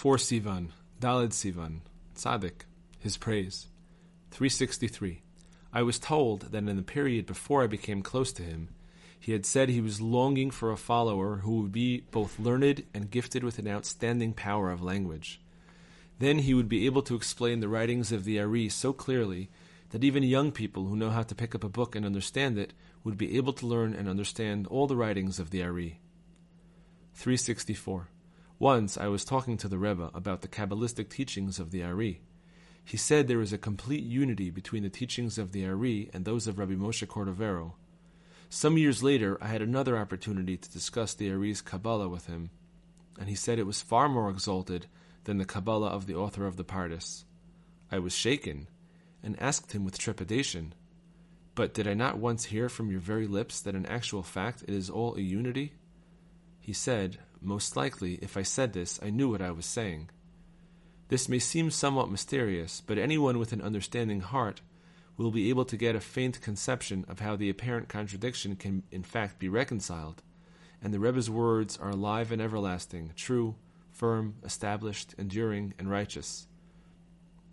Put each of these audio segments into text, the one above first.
4 Sivan, Dalid Sivan, Tzaddik, his praise. 363. I was told that in the period before I became close to him, he had said he was longing for a follower who would be both learned and gifted with an outstanding power of language. Then he would be able to explain the writings of the Ari so clearly that even young people who know how to pick up a book and understand it would be able to learn and understand all the writings of the Ari. 364. Once I was talking to the Rebbe about the Kabbalistic teachings of the Ari. He said there is a complete unity between the teachings of the Ari and those of Rabbi Moshe Cordovero. Some years later, I had another opportunity to discuss the Ari's Kabbalah with him, and he said it was far more exalted than the Kabbalah of the author of the Pardes. I was shaken, and asked him with trepidation, But did I not once hear from your very lips that in actual fact it is all a unity? He said, Most likely, if I said this, I knew what I was saying. This may seem somewhat mysterious, but anyone with an understanding heart will be able to get a faint conception of how the apparent contradiction can in fact be reconciled, and the Rebbe's words are alive and everlasting, true, firm, established, enduring, and righteous.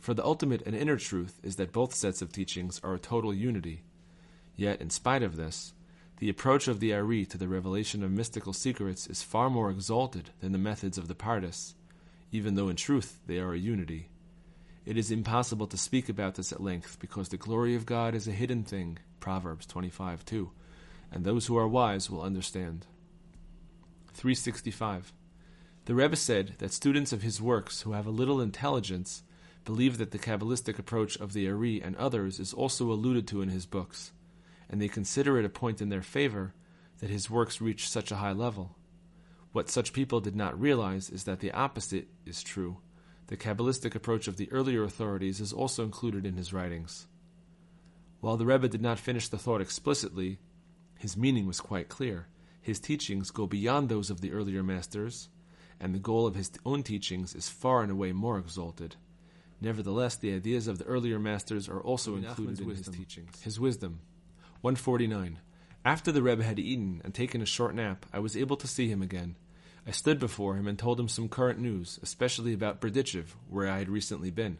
For the ultimate and inner truth is that both sets of teachings are a total unity. Yet, in spite of this, the approach of the Ari to the revelation of mystical secrets is far more exalted than the methods of the Pardes, even though in truth they are a unity. It is impossible to speak about this at length because the glory of God is a hidden thing, Proverbs 25 2, and those who are wise will understand. 365. The Rebbe said that students of his works who have a little intelligence believe that the Kabbalistic approach of the Ari and others is also alluded to in his books, and they consider it a point in their favor that his works reach such a high level. What such people did not realize is that the opposite is true. The Kabbalistic approach of the earlier authorities is also included in his writings. While the Rebbe did not finish the thought explicitly, his meaning was quite clear. His teachings go beyond those of the earlier masters and the goal of his own teachings is far and away more exalted. Nevertheless, the ideas of the earlier masters are also included in his teachings. His wisdom. 149. After the Rebbe had eaten and taken a short nap, I was able to see him again. I stood before him and told him some current news, especially about Berdichev, where I had recently been.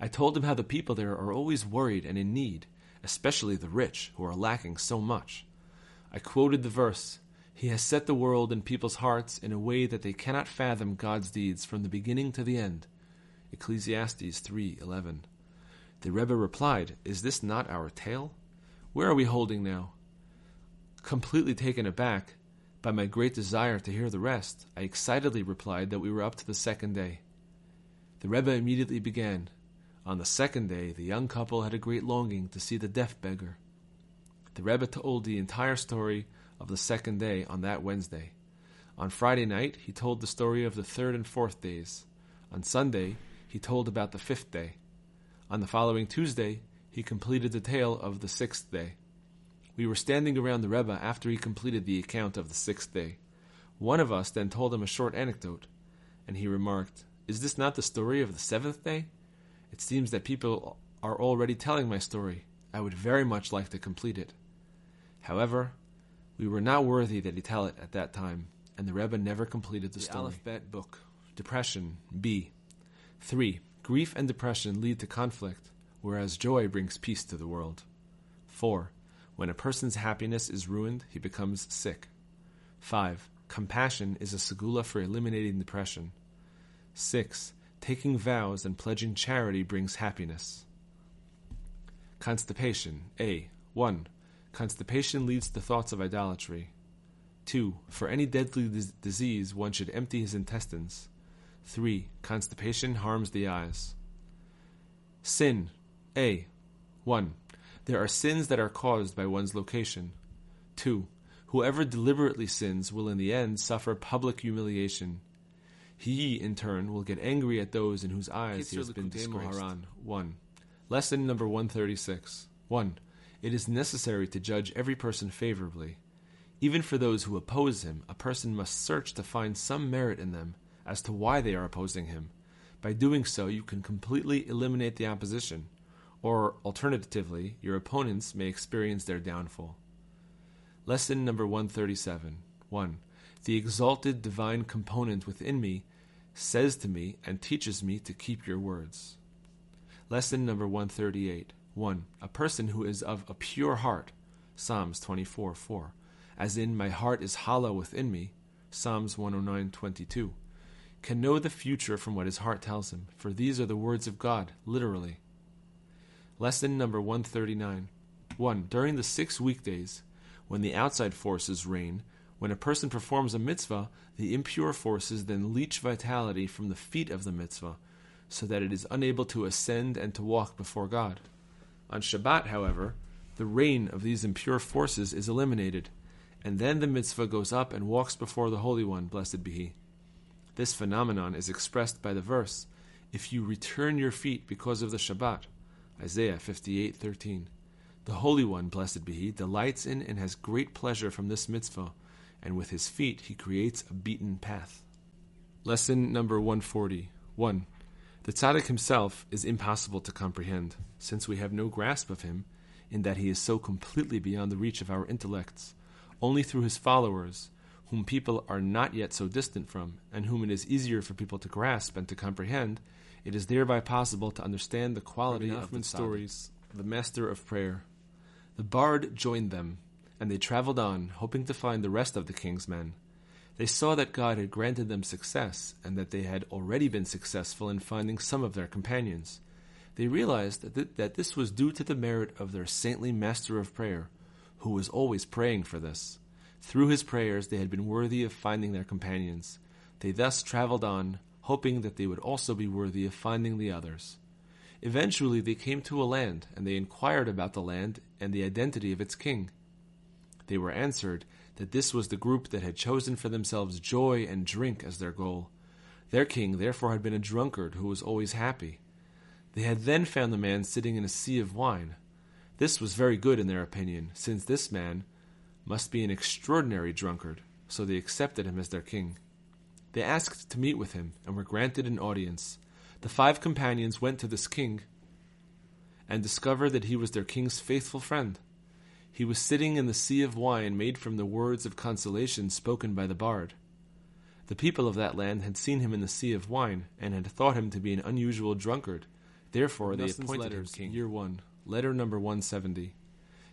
I told him how the people there are always worried and in need, especially the rich, who are lacking so much. I quoted the verse, he has set the world in people's hearts in a way that they cannot fathom God's deeds from the beginning to the end. Ecclesiastes 3:11. The Rebbe replied, "Is this not our tale? Where are we holding now?" Completely taken aback by my great desire to hear the rest, I excitedly replied that we were up to the second day. The Rebbe immediately began. On the second day, the young couple had a great longing to see the deaf beggar. The Rebbe told the entire story of the second day on that Wednesday. On Friday night, he told the story of the third and fourth days. On Sunday, he told about the fifth day. On the following Tuesday, he completed the tale of the sixth day. We were standing around the Rebbe after he completed the account of the sixth day. One of us then told him a short anecdote, and he remarked, Is this not the story of the seventh day? It seems that people are already telling my story. I would very much like to complete it. However, we were not worthy that he tell it at that time, and the Rebbe never completed the, the story. Aleph Bet book. Depression. B. 3. Grief and depression lead to conflict, whereas joy brings peace to the world. 4. When a person's happiness is ruined, he becomes sick. 5. Compassion is a segula for eliminating depression. 6. Taking vows and pledging charity brings happiness. Constipation. A. 1. Constipation leads to thoughts of idolatry. 2. For any deadly dis- disease, one should empty his intestines. 3. Constipation harms the eyes. Sin. A. 1. There are sins that are caused by one's location. 2. Whoever deliberately sins will in the end suffer public humiliation. He, in turn, will get angry at those in whose eyes he has been disgraced. 1. Lesson number 136. 1 it is necessary to judge every person favorably. Even for those who oppose him, a person must search to find some merit in them as to why they are opposing him. By doing so, you can completely eliminate the opposition, or alternatively, your opponents may experience their downfall. Lesson number 137 1. The exalted divine component within me says to me and teaches me to keep your words. Lesson number 138. 1. A person who is of a pure heart. Psalms 24 4. As in, my heart is hollow within me. Psalms 109 22. Can know the future from what his heart tells him, for these are the words of God, literally. Lesson number 139. 1. During the six weekdays, when the outside forces reign, when a person performs a mitzvah, the impure forces then leech vitality from the feet of the mitzvah, so that it is unable to ascend and to walk before God. On Shabbat, however, the reign of these impure forces is eliminated, and then the mitzvah goes up and walks before the Holy One, blessed be He. This phenomenon is expressed by the verse, "If you return your feet because of the Shabbat," Isaiah 58:13. The Holy One, blessed be He, delights in and has great pleasure from this mitzvah and with his feet he creates a beaten path. Lesson number 140 1. The tzaddik himself is impossible to comprehend, since we have no grasp of him, in that he is so completely beyond the reach of our intellects. Only through his followers, whom people are not yet so distant from, and whom it is easier for people to grasp and to comprehend, it is thereby possible to understand the quality of the stories, the master of prayer. The bard joined them and they traveled on, hoping to find the rest of the king's men. They saw that God had granted them success, and that they had already been successful in finding some of their companions. They realized that, th- that this was due to the merit of their saintly master of prayer, who was always praying for this. Through his prayers, they had been worthy of finding their companions. They thus traveled on, hoping that they would also be worthy of finding the others. Eventually, they came to a land, and they inquired about the land and the identity of its king they were answered that this was the group that had chosen for themselves joy and drink as their goal. Their king therefore had been a drunkard who was always happy. They had then found the man sitting in a sea of wine. This was very good in their opinion, since this man must be an extraordinary drunkard, so they accepted him as their king. They asked to meet with him, and were granted an audience. The five companions went to this king and discovered that he was their king's faithful friend. He was sitting in the sea of wine made from the words of consolation spoken by the bard. The people of that land had seen him in the sea of wine, and had thought him to be an unusual drunkard. Therefore, they appointed letters, him king. Year 1, letter number 170.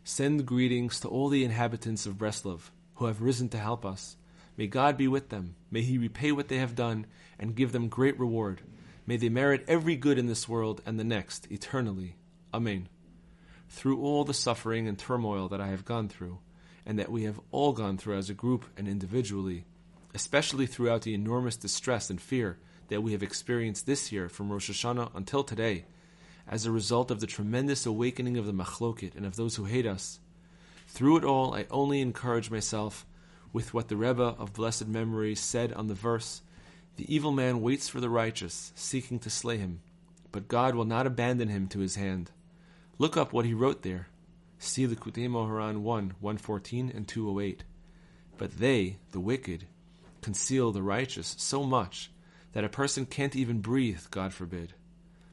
Send greetings to all the inhabitants of Breslov, who have risen to help us. May God be with them. May He repay what they have done, and give them great reward. May they merit every good in this world and the next, eternally. Amen through all the suffering and turmoil that I have gone through, and that we have all gone through as a group and individually, especially throughout the enormous distress and fear that we have experienced this year from Rosh Hashanah until today, as a result of the tremendous awakening of the machloket and of those who hate us. Through it all, I only encourage myself with what the Rebbe of blessed memory said on the verse The evil man waits for the righteous, seeking to slay him, but God will not abandon him to his hand. Look up what he wrote there. See Likutei Moharan 1, 114 and 208. But they, the wicked, conceal the righteous so much that a person can't even breathe, God forbid.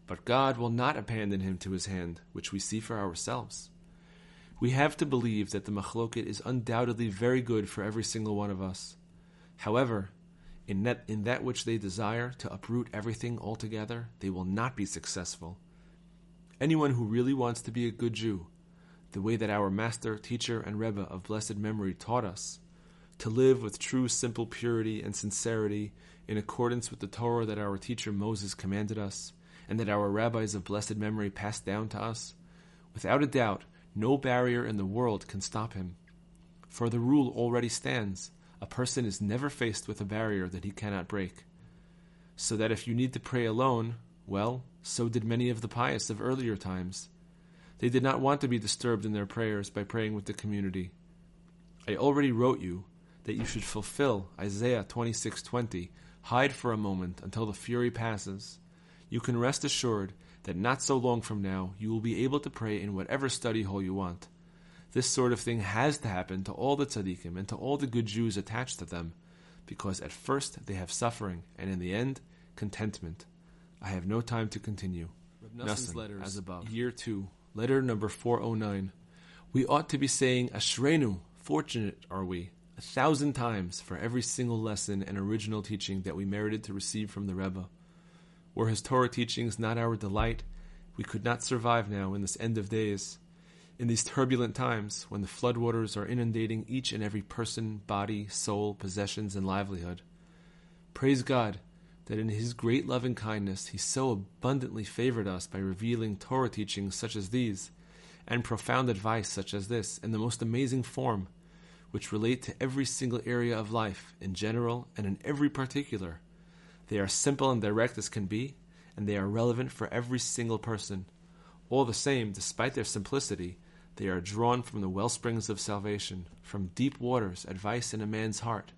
But God will not abandon him to his hand, which we see for ourselves. We have to believe that the machloket is undoubtedly very good for every single one of us. However, in that, in that which they desire to uproot everything altogether, they will not be successful Anyone who really wants to be a good Jew, the way that our master, teacher, and Rebbe of blessed memory taught us, to live with true simple purity and sincerity in accordance with the Torah that our teacher Moses commanded us, and that our rabbis of blessed memory passed down to us, without a doubt, no barrier in the world can stop him. For the rule already stands a person is never faced with a barrier that he cannot break. So that if you need to pray alone, well, so did many of the pious of earlier times. They did not want to be disturbed in their prayers by praying with the community. I already wrote you that you should fulfill Isaiah 26:20, hide for a moment until the fury passes. You can rest assured that not so long from now you will be able to pray in whatever study hall you want. This sort of thing has to happen to all the tzaddikim and to all the good Jews attached to them, because at first they have suffering, and in the end, contentment. I have no time to continue. Nothing letters as above. Year 2, letter number 409. We ought to be saying Ashrenu, fortunate are we. a thousand times for every single lesson and original teaching that we merited to receive from the Rebbe. Were his Torah teachings not our delight, we could not survive now in this end of days. In these turbulent times, when the floodwaters are inundating each and every person, body, soul, possessions, and livelihood. Praise God that in His great loving kindness He so abundantly favored us by revealing Torah teachings such as these, and profound advice such as this, in the most amazing form, which relate to every single area of life, in general and in every particular. They are simple and direct as can be, and they are relevant for every single person. All the same, despite their simplicity, they are drawn from the well springs of salvation, from deep waters, advice in a man's heart.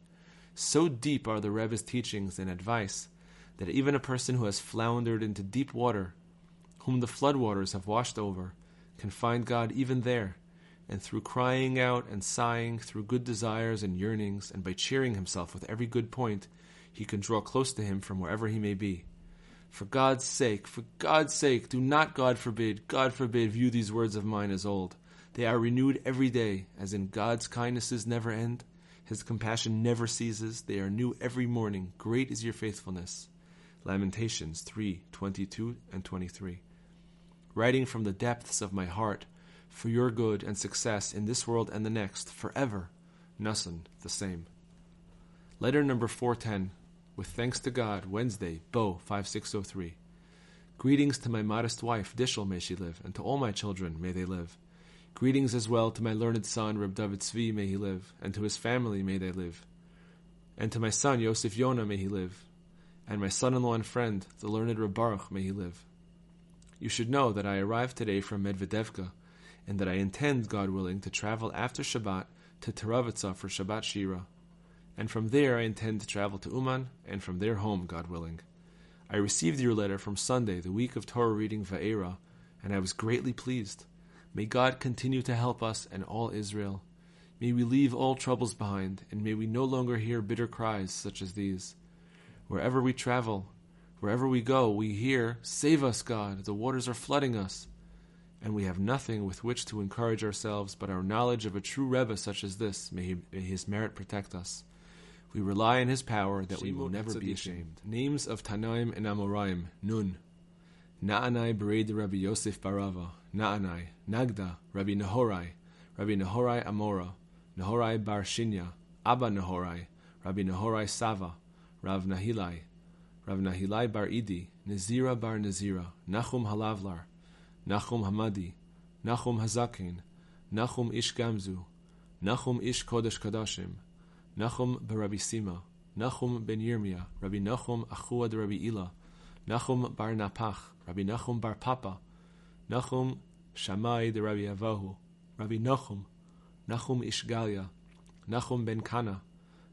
So deep are the Rebbe's teachings and advice that even a person who has floundered into deep water, whom the floodwaters have washed over, can find God even there, and through crying out and sighing, through good desires and yearnings, and by cheering himself with every good point, he can draw close to him from wherever he may be. For God's sake, for God's sake, do not, God forbid, God forbid, view these words of mine as old. They are renewed every day, as in God's kindnesses never end. His compassion never ceases. They are new every morning. Great is your faithfulness. Lamentations 3 22 and 23. Writing from the depths of my heart, for your good and success in this world and the next, forever. Nassan, the same. Letter number 410, with thanks to God, Wednesday, Bo 5603. Greetings to my modest wife, Dishel, may she live, and to all my children, may they live. Greetings as well to my learned son, Reb David Tzvi, may he live, and to his family, may they live. And to my son, Yosef Yona, may he live, and my son-in-law and friend, the learned Reb Baruch, may he live. You should know that I arrived today from Medvedevka, and that I intend, God willing, to travel after Shabbat to Teravitza for Shabbat Shira. And from there I intend to travel to Uman, and from there home, God willing. I received your letter from Sunday, the week of Torah reading Va'era, and I was greatly pleased. May God continue to help us and all Israel. May we leave all troubles behind, and may we no longer hear bitter cries such as these. Wherever we travel, wherever we go, we hear, Save us, God, the waters are flooding us. And we have nothing with which to encourage ourselves but our knowledge of a true Rebbe such as this. May, he, may his merit protect us. We rely on his power that we will never be ashamed. Names of Tanaim and Amoraim, Nun. Na'anai Bered Rabbi Yosef Barava, Na'anai, Nagda, Rabbi Nehorai, Rabbi Nehorai Amora, Nehorai Bar Shinya, Abba Nehorai, Rabbi Nehorai Sava, Rav Nahilai, Rav Nahilai Bar Idi, Nazira Bar Nazira, Nachum Halavlar, Nachum Hamadi, Nachum Hazakin, Nachum Ish Gamzu, Nachum Ish Kodesh Kadashim, Nachum Barabi Sima, Nachum Ben Yirmiyah, Rabbi Nachum Achua de Rabbi Ila, Nachum Bar Napach, Rabbi Nachum Bar Papa, Nachum Shammai de Rabbi Avahu, Rabbi Nachum, Nachum Ishgalia, Nachum Ben Kana,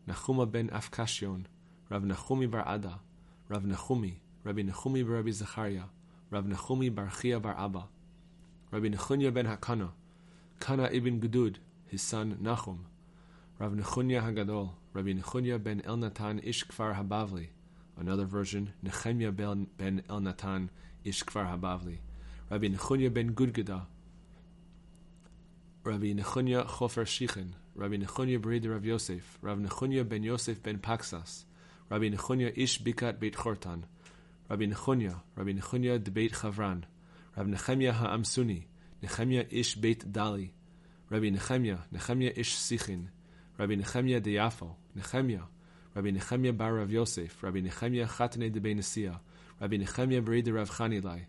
Nachuma Ben Afkashion, Rav Nachumi Bar Ada, Rav Nachumi, Rabbi Nachumi Bar Rabbi Zachariah, Rav Nachumi Bar Chia Bar Abba, Rabbi Nechunya Ben Hakana, Kana ibn Gudud, his son Nachum, Rav Nechunya Hagadol, Rabbi Nechunya ben Elnatan Ish Kfar Habavli, another version, Nechemya ben, Elnatan Ish Kfar Habavli, Rabbi Nechunya ben Gudgada, Rabbi Nechunya Chofer Shichin, Rabbi Nechunya Berid Rav Yosef, Rav Nechunya ben Yosef ben Paxas, Rabbi Nechunya Ish Bikat Beit Chortan, Rabbi Nechunya, Rabbi Nechunya de Beit Chavran, Rabbi Nechemya Ha'amsuni, Nechemya Ish Beit Dali, Rabbi Nechemya, Nechemya Ish Sichin, Rabbi Nechemya de Yafo, Nechemya, Rabbi Nechemya bar Rav Yosef, Rabbi Nechemya Chatane de Benesia, Rabbi Nechemya Berid Rav Chanilai,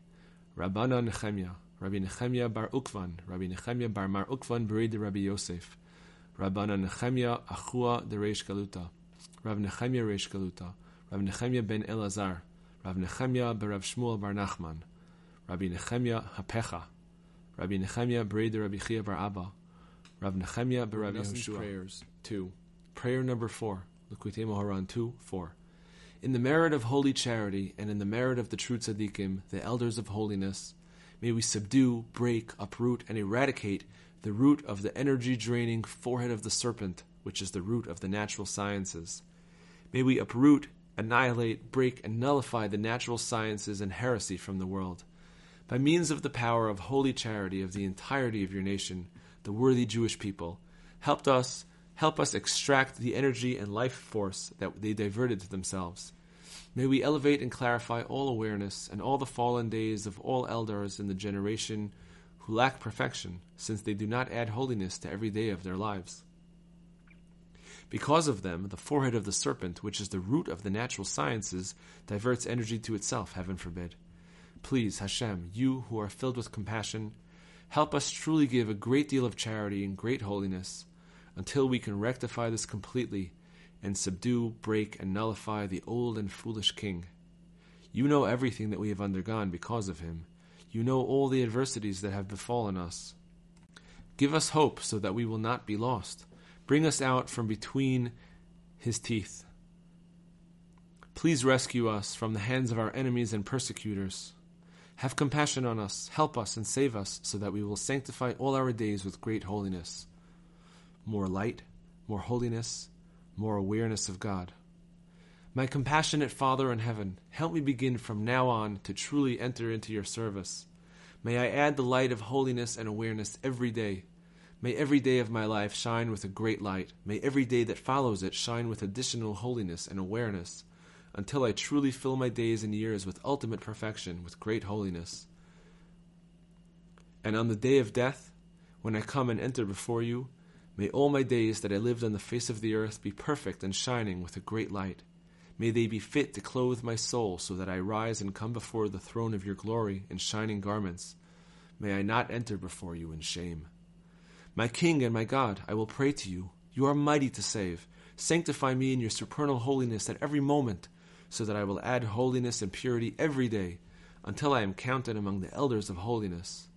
Rabbana Nechemya, Rabbi Nechemya bar Ukvan, Rabbi Nechemya bar Mar Ukvan Berid Rabbi Yosef, Rabbana Nechemya Achua de Reish Galuta, Rav Nechemya Reish Galuta, Rav Nechemya ben Elazar, Rav Nechemya bar Rav Shmuel bar Nachman, Rabbi Nechemya Hapecha, Rabbi Nechemya Berid Rabbi Chia bar Abba, Rav Rabbi Yehoshua. Prayers 2. Prayer number 4. Likutei Moharan 2, 4. In the merit of holy charity and in the merit of the true tzaddikim, the elders of holiness, may we subdue, break, uproot, and eradicate the root of the energy draining forehead of the serpent, which is the root of the natural sciences. May we uproot, annihilate, break, and nullify the natural sciences and heresy from the world. By means of the power of holy charity of the entirety of your nation, the worthy Jewish people, helped us Help us extract the energy and life force that they diverted to themselves. May we elevate and clarify all awareness and all the fallen days of all elders in the generation who lack perfection, since they do not add holiness to every day of their lives. Because of them, the forehead of the serpent, which is the root of the natural sciences, diverts energy to itself, heaven forbid. Please, Hashem, you who are filled with compassion, help us truly give a great deal of charity and great holiness until we can rectify this completely and subdue, break, and nullify the old and foolish king. You know everything that we have undergone because of him. You know all the adversities that have befallen us. Give us hope so that we will not be lost. Bring us out from between his teeth. Please rescue us from the hands of our enemies and persecutors. Have compassion on us, help us, and save us, so that we will sanctify all our days with great holiness. More light, more holiness, more awareness of God. My compassionate Father in heaven, help me begin from now on to truly enter into your service. May I add the light of holiness and awareness every day. May every day of my life shine with a great light. May every day that follows it shine with additional holiness and awareness, until I truly fill my days and years with ultimate perfection, with great holiness. And on the day of death, when I come and enter before you, May all my days that I lived on the face of the earth be perfect and shining with a great light. May they be fit to clothe my soul so that I rise and come before the throne of your glory in shining garments. May I not enter before you in shame. My King and my God, I will pray to you. You are mighty to save. Sanctify me in your supernal holiness at every moment, so that I will add holiness and purity every day, until I am counted among the elders of holiness.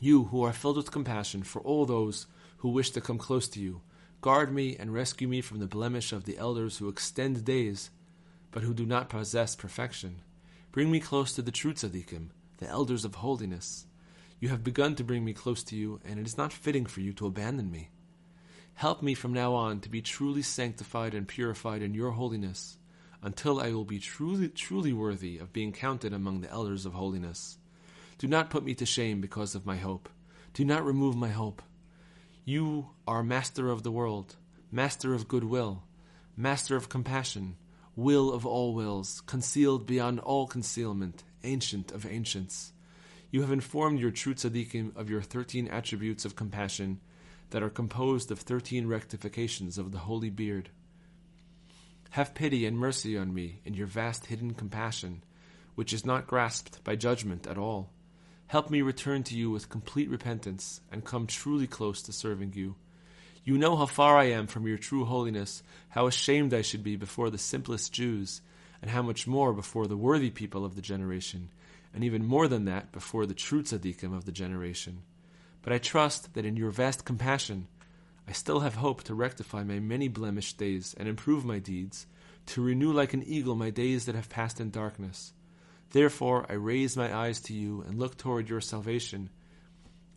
You who are filled with compassion for all those who wish to come close to you. Guard me and rescue me from the blemish of the elders who extend days, but who do not possess perfection. Bring me close to the true tzaddikim, the elders of holiness. You have begun to bring me close to you, and it is not fitting for you to abandon me. Help me from now on to be truly sanctified and purified in your holiness, until I will be truly, truly worthy of being counted among the elders of holiness. Do not put me to shame because of my hope. Do not remove my hope. You are master of the world, master of goodwill, master of compassion, will of all wills, concealed beyond all concealment, ancient of ancients. You have informed your true tzaddikim of your thirteen attributes of compassion that are composed of thirteen rectifications of the holy beard. Have pity and mercy on me in your vast hidden compassion, which is not grasped by judgment at all Help me return to you with complete repentance and come truly close to serving you. You know how far I am from your true holiness, how ashamed I should be before the simplest Jews, and how much more before the worthy people of the generation, and even more than that before the true tzaddikim of the generation. But I trust that in your vast compassion, I still have hope to rectify my many blemished days and improve my deeds, to renew like an eagle my days that have passed in darkness. Therefore, I raise my eyes to you and look toward your salvation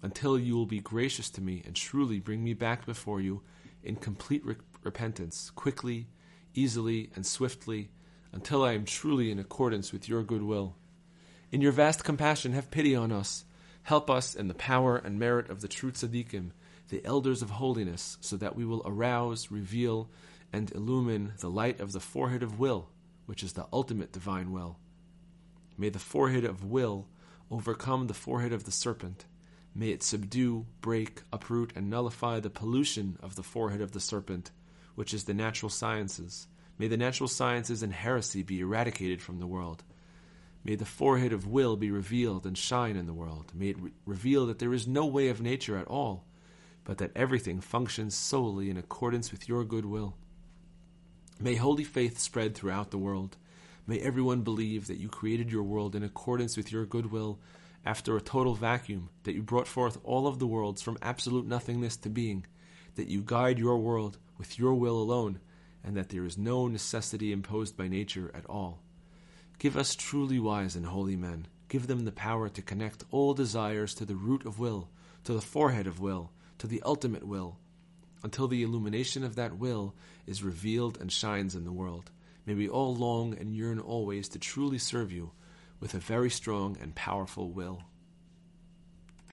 until you will be gracious to me and truly bring me back before you in complete re- repentance, quickly, easily, and swiftly, until I am truly in accordance with your good will. In your vast compassion, have pity on us. Help us in the power and merit of the true tzaddikim, the elders of holiness, so that we will arouse, reveal, and illumine the light of the forehead of will, which is the ultimate divine will. May the forehead of will overcome the forehead of the serpent. May it subdue, break, uproot, and nullify the pollution of the forehead of the serpent, which is the natural sciences. May the natural sciences and heresy be eradicated from the world. May the forehead of will be revealed and shine in the world. May it re- reveal that there is no way of nature at all, but that everything functions solely in accordance with your good will. May holy faith spread throughout the world. May everyone believe that you created your world in accordance with your goodwill after a total vacuum, that you brought forth all of the worlds from absolute nothingness to being, that you guide your world with your will alone, and that there is no necessity imposed by nature at all. Give us truly wise and holy men. Give them the power to connect all desires to the root of will, to the forehead of will, to the ultimate will, until the illumination of that will is revealed and shines in the world. May we all long and yearn always to truly serve you with a very strong and powerful will.